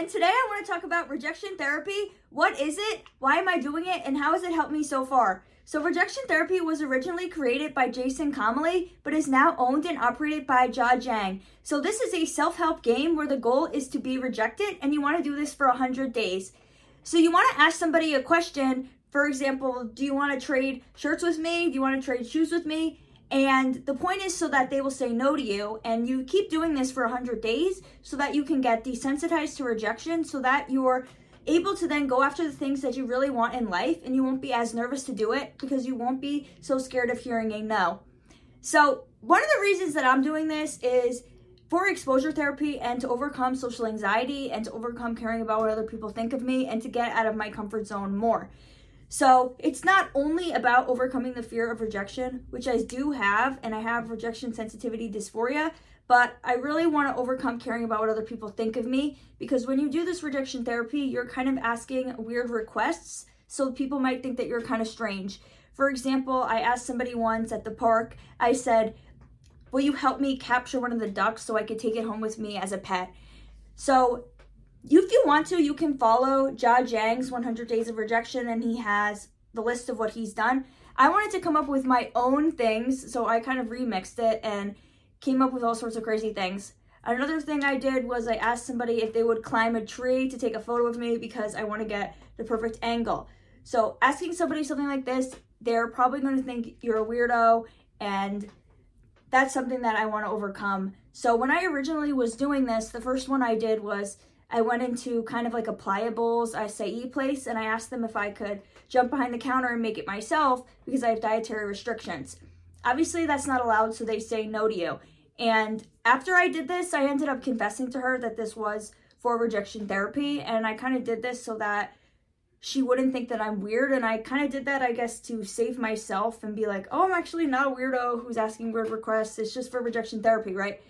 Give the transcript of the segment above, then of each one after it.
and today I want to talk about rejection therapy. What is it? Why am I doing it? And how has it helped me so far? So, rejection therapy was originally created by Jason Comely, but is now owned and operated by Jia Jiang. So, this is a self help game where the goal is to be rejected, and you want to do this for 100 days. So, you want to ask somebody a question. For example, do you want to trade shirts with me? Do you want to trade shoes with me? And the point is so that they will say no to you. And you keep doing this for 100 days so that you can get desensitized to rejection, so that you're able to then go after the things that you really want in life and you won't be as nervous to do it because you won't be so scared of hearing a no. So, one of the reasons that I'm doing this is for exposure therapy and to overcome social anxiety and to overcome caring about what other people think of me and to get out of my comfort zone more. So it's not only about overcoming the fear of rejection, which I do have, and I have rejection sensitivity dysphoria, but I really want to overcome caring about what other people think of me because when you do this rejection therapy, you're kind of asking weird requests, so people might think that you're kind of strange. For example, I asked somebody once at the park, I said, Will you help me capture one of the ducks so I could take it home with me as a pet? So if you want to, you can follow Jia Jiang's 100 Days of Rejection, and he has the list of what he's done. I wanted to come up with my own things, so I kind of remixed it and came up with all sorts of crazy things. Another thing I did was I asked somebody if they would climb a tree to take a photo of me because I want to get the perfect angle. So, asking somebody something like this, they're probably going to think you're a weirdo, and that's something that I want to overcome. So, when I originally was doing this, the first one I did was I went into kind of like a Playa Bowls acai place and I asked them if I could jump behind the counter and make it myself because I have dietary restrictions. Obviously, that's not allowed, so they say no to you. And after I did this, I ended up confessing to her that this was for rejection therapy. And I kind of did this so that she wouldn't think that I'm weird. And I kind of did that, I guess, to save myself and be like, oh, I'm actually not a weirdo who's asking weird requests. It's just for rejection therapy, right?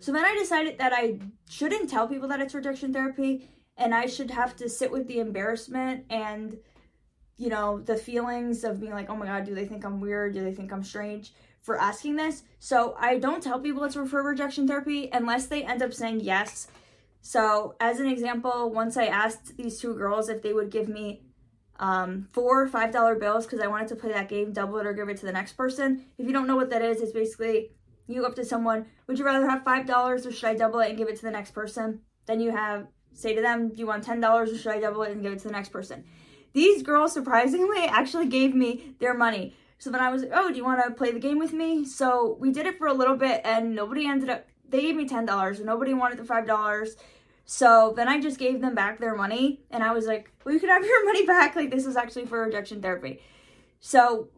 So then I decided that I shouldn't tell people that it's rejection therapy and I should have to sit with the embarrassment and you know, the feelings of being like, "Oh my god, do they think I'm weird? Do they think I'm strange?" for asking this. So I don't tell people it's for rejection therapy unless they end up saying yes. So, as an example, once I asked these two girls if they would give me um, four five dollar bills because I wanted to play that game, double it or give it to the next person. If you don't know what that is, it's basically you go up to someone, would you rather have five dollars or should I double it and give it to the next person? Then you have say to them, do you want ten dollars or should I double it and give it to the next person? These girls surprisingly actually gave me their money. So then I was like, oh, do you want to play the game with me? So we did it for a little bit and nobody ended up, they gave me $10. and Nobody wanted the $5. So then I just gave them back their money and I was like, well, you could have your money back. Like, this is actually for rejection therapy. So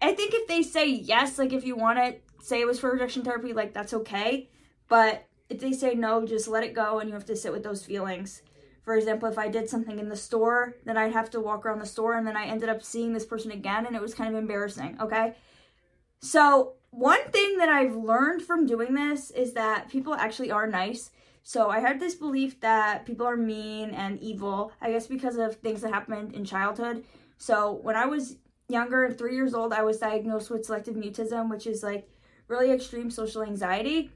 I think if they say yes, like if you want it, say it was for rejection therapy, like that's okay. But if they say no, just let it go and you have to sit with those feelings. For example, if I did something in the store, then I'd have to walk around the store and then I ended up seeing this person again and it was kind of embarrassing, okay? So, one thing that I've learned from doing this is that people actually are nice. So, I had this belief that people are mean and evil, I guess because of things that happened in childhood. So, when I was younger, three years old, I was diagnosed with selective mutism, which is like really extreme social anxiety.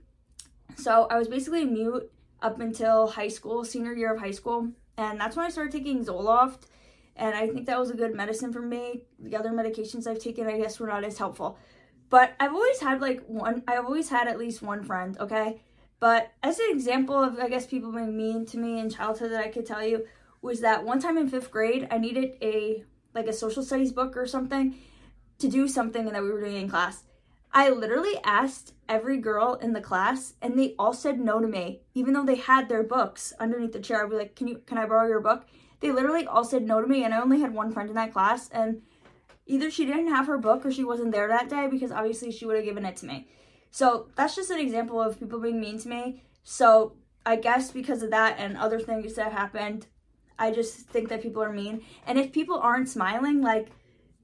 So I was basically mute up until high school, senior year of high school. And that's when I started taking Zoloft. And I think that was a good medicine for me. The other medications I've taken, I guess, were not as helpful. But I've always had like one, I've always had at least one friend, okay? But as an example of, I guess, people being mean to me in childhood that I could tell you was that one time in fifth grade, I needed a, like a social studies book or something to do something that we were doing in class. I literally asked every girl in the class and they all said no to me, even though they had their books underneath the chair. I'd be like, Can you can I borrow your book? They literally all said no to me and I only had one friend in that class and either she didn't have her book or she wasn't there that day because obviously she would have given it to me. So that's just an example of people being mean to me. So I guess because of that and other things that happened, I just think that people are mean. And if people aren't smiling, like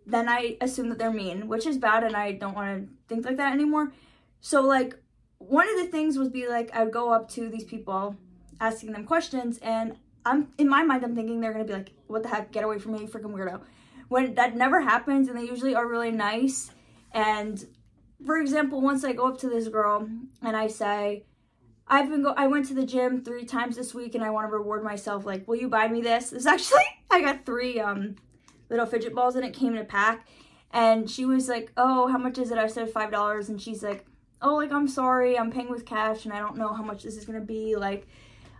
then I assume that they're mean, which is bad and I don't want to think like that anymore. So like one of the things would be like I would go up to these people asking them questions and I'm in my mind I'm thinking they're gonna be like, What the heck, get away from me, freaking weirdo. When that never happens and they usually are really nice and for example, once I go up to this girl and I say, I've been go I went to the gym three times this week and I want to reward myself. Like, will you buy me this? It's actually I got three um little fidget balls and it came in a pack. And she was like, Oh, how much is it? I said five dollars and she's like, Oh, like I'm sorry, I'm paying with cash and I don't know how much this is gonna be. Like,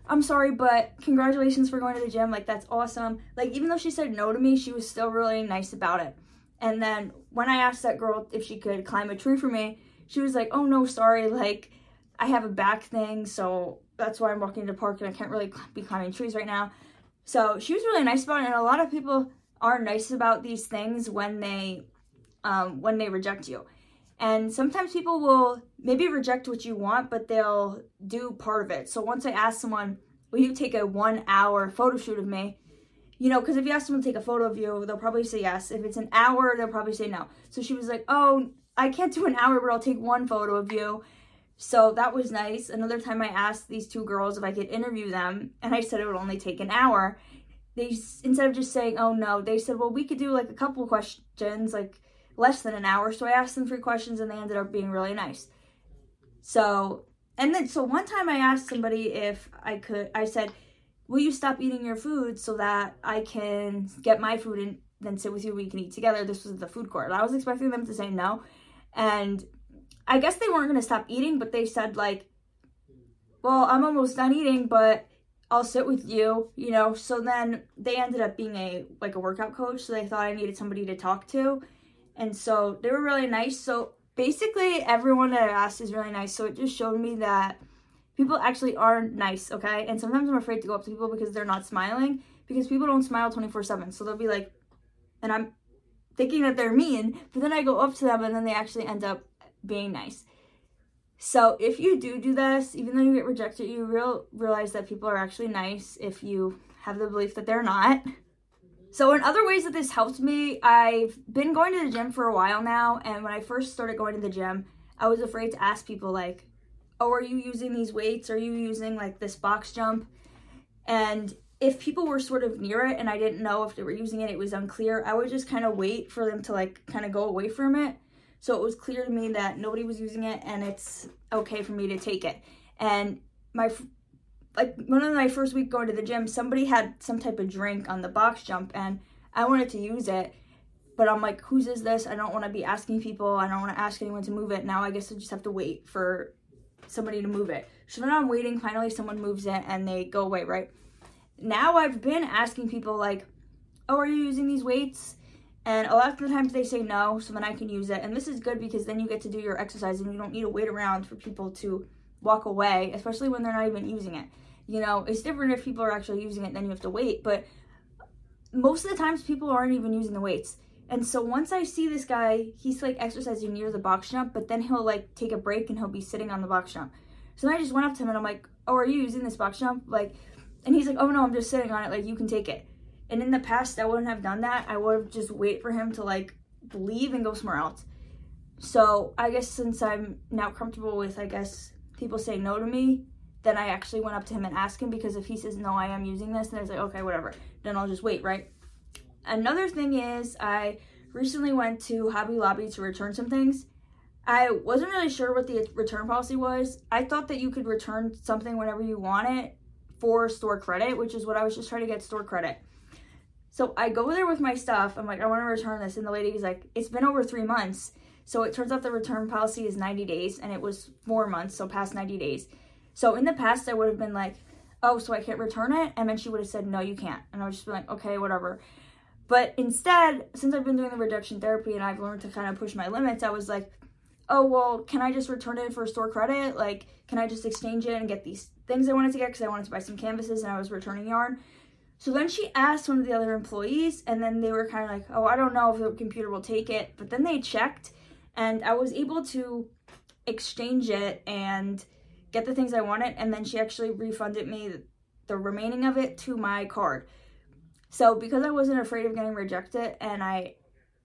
I'm sorry, but congratulations for going to the gym. Like, that's awesome. Like, even though she said no to me, she was still really nice about it. And then when I asked that girl if she could climb a tree for me, she was like, Oh no, sorry, like I have a back thing, so that's why I'm walking to the park and I can't really be climbing trees right now. So she was really nice about it, and a lot of people are nice about these things when they um, when they reject you. And sometimes people will maybe reject what you want, but they'll do part of it. So once I asked someone, "Will you take a one hour photo shoot of me?" You know, because if you ask someone to take a photo of you, they'll probably say yes. If it's an hour, they'll probably say no. So she was like, "Oh, I can't do an hour, but I'll take one photo of you." So that was nice. Another time I asked these two girls if I could interview them, and I said it would only take an hour. They instead of just saying, "Oh no," they said, "Well, we could do like a couple questions, like less than an hour." So I asked them three questions, and they ended up being really nice. So, and then so one time I asked somebody if I could. I said, "Will you stop eating your food so that I can get my food and then sit with you? We can eat together." This was the food court. I was expecting them to say no, and I guess they weren't gonna stop eating, but they said like, well, I'm almost done eating, but I'll sit with you, you know. So then they ended up being a like a workout coach, so they thought I needed somebody to talk to. And so they were really nice. So basically everyone that I asked is really nice. So it just showed me that people actually are nice, okay? And sometimes I'm afraid to go up to people because they're not smiling because people don't smile 24/7. So they'll be like and I'm thinking that they're mean, but then I go up to them and then they actually end up being nice. So if you do do this, even though you get rejected, you real realize that people are actually nice if you have the belief that they're not. So in other ways that this helped me, I've been going to the gym for a while now, and when I first started going to the gym, I was afraid to ask people like, "Oh, are you using these weights? Are you using like this box jump?" And if people were sort of near it and I didn't know if they were using it, it was unclear. I would just kind of wait for them to like kind of go away from it so it was clear to me that nobody was using it and it's okay for me to take it. And my like one of my first week going to the gym, somebody had some type of drink on the box jump and I wanted to use it. But I'm like, whose is this? I don't want to be asking people. I don't want to ask anyone to move it. Now I guess I just have to wait for somebody to move it. So then I'm waiting. Finally, someone moves it and they go away, right? Now I've been asking people, like, oh, are you using these weights? And a lot of the times they say no, so then I can use it. And this is good because then you get to do your exercise and you don't need to wait around for people to walk away, especially when they're not even using it. You know, it's different if people are actually using it, then you have to wait. But most of the times people aren't even using the weights. And so once I see this guy, he's like exercising near the box jump, but then he'll like take a break and he'll be sitting on the box jump. So I just went up to him and I'm like, Oh, are you using this box jump? Like, and he's like, Oh no, I'm just sitting on it. Like, you can take it. And in the past, I wouldn't have done that. I would have just wait for him to like leave and go somewhere else. So I guess since I'm now comfortable with, I guess, people saying no to me, then I actually went up to him and asked him because if he says no, I am using this, then I was like, okay, whatever. Then I'll just wait, right? Another thing is, I recently went to Hobby Lobby to return some things. I wasn't really sure what the return policy was. I thought that you could return something whenever you want it for store credit, which is what I was just trying to get store credit. So I go there with my stuff. I'm like, I want to return this. And the lady's like, it's been over three months. So it turns out the return policy is 90 days and it was four months, so past 90 days. So in the past, I would have been like, oh, so I can't return it? And then she would have said, no, you can't. And I would just be like, okay, whatever. But instead, since I've been doing the rejection therapy and I've learned to kind of push my limits, I was like, oh, well, can I just return it for store credit? Like, can I just exchange it and get these things I wanted to get? Because I wanted to buy some canvases and I was returning yarn. So then she asked one of the other employees, and then they were kind of like, oh, I don't know if the computer will take it. But then they checked, and I was able to exchange it and get the things I wanted. And then she actually refunded me the remaining of it to my card. So because I wasn't afraid of getting rejected and I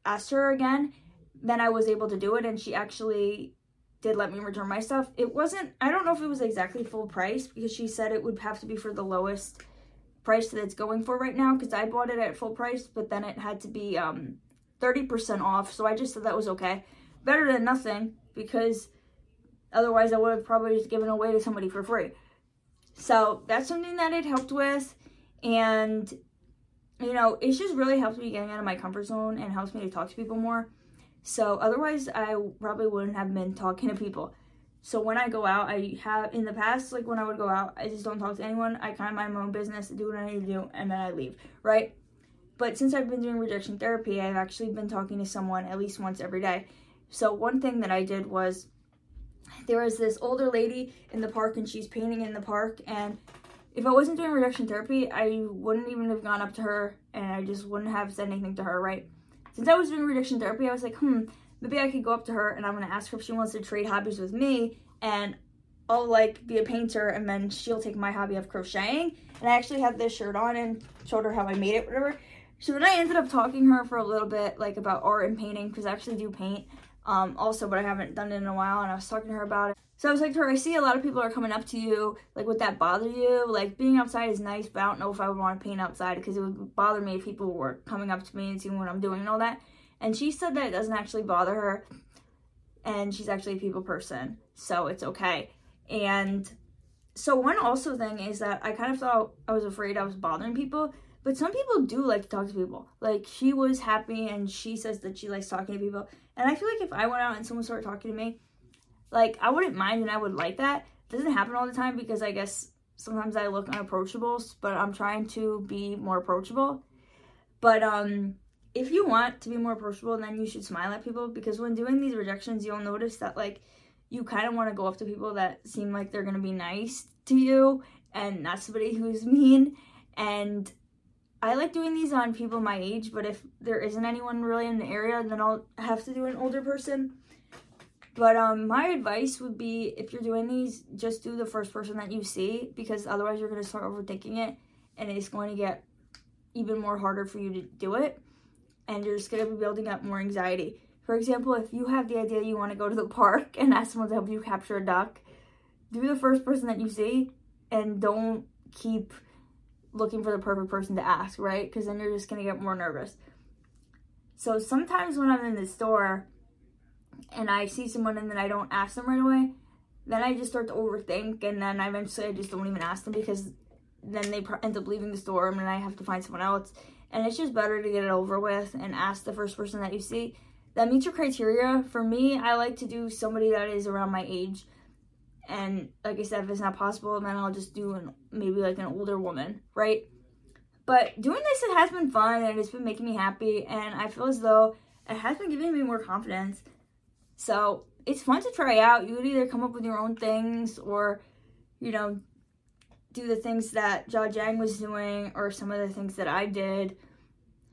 asked her again, then I was able to do it. And she actually did let me return my stuff. It wasn't, I don't know if it was exactly full price because she said it would have to be for the lowest price that it's going for right now because I bought it at full price, but then it had to be um 30% off. So I just said that was okay. Better than nothing because Otherwise, I would have probably just given away to somebody for free. So that's something that it helped with. And, you know, it's just really helped me getting out of my comfort zone and helps me to talk to people more. So otherwise, I probably wouldn't have been talking to people. So when I go out, I have in the past, like when I would go out, I just don't talk to anyone. I kind of mind my own business, do what I need to do, and then I leave, right? But since I've been doing rejection therapy, I've actually been talking to someone at least once every day. So one thing that I did was there was this older lady in the park and she's painting in the park and if I wasn't doing rejection therapy, I wouldn't even have gone up to her and I just wouldn't have said anything to her, right? Since I was doing rejection therapy, I was like, hmm, maybe I could go up to her and I'm gonna ask her if she wants to trade hobbies with me and I'll like be a painter and then she'll take my hobby of crocheting. And I actually had this shirt on and showed her how I made it, whatever. So then I ended up talking her for a little bit, like about art and painting, because I actually do paint um, also, but I haven't done it in a while. And I was talking to her about it. So I was like to her, I see a lot of people are coming up to you. Like, would that bother you? Like, being outside is nice, but I don't know if I would want to paint outside because it would bother me if people were coming up to me and seeing what I'm doing and all that. And she said that it doesn't actually bother her. And she's actually a people person. So it's okay. And so, one also thing is that I kind of thought I was afraid I was bothering people. But some people do like to talk to people. Like, she was happy and she says that she likes talking to people. And I feel like if I went out and someone started talking to me, like I wouldn't mind and I would like that. It doesn't happen all the time because I guess sometimes I look unapproachable, but I'm trying to be more approachable. But um if you want to be more approachable, then you should smile at people because when doing these rejections, you'll notice that like you kind of want to go up to people that seem like they're going to be nice to you and not somebody who's mean and I like doing these on people my age, but if there isn't anyone really in the area, then I'll have to do an older person. But um, my advice would be if you're doing these, just do the first person that you see because otherwise you're going to start overthinking it and it's going to get even more harder for you to do it and you're just to be building up more anxiety. For example, if you have the idea you want to go to the park and ask someone to help you capture a duck, do the first person that you see and don't keep looking for the perfect person to ask, right? Because then you're just to get more nervous. So sometimes when I'm in the store and I see someone and then I don't ask them right away, then I just start to overthink and then eventually I just don't even ask them because then they end up leaving the store and then I have to find someone else. And it's just better to get it over with and ask the first person that you see that meets your criteria. For me, I like to do somebody that is around my age and like I said, if it's not possible, then I'll just do an, maybe like an older woman, right? But doing this, it has been fun and it's been making me happy, and I feel as though it has been giving me more confidence. So it's fun to try out. You would either come up with your own things or, you know, do the things that Jia Jiang was doing or some of the things that I did.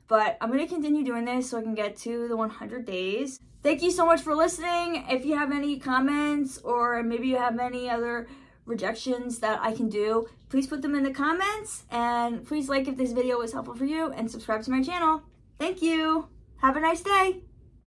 But I'm going to continue doing this so I can get to the 100 days. Thank you so much for listening. If you have any comments or maybe you have any other rejections that I can do, please put them in the comments. And please like if this video was helpful for you and subscribe to my channel. Thank you. Have a nice day.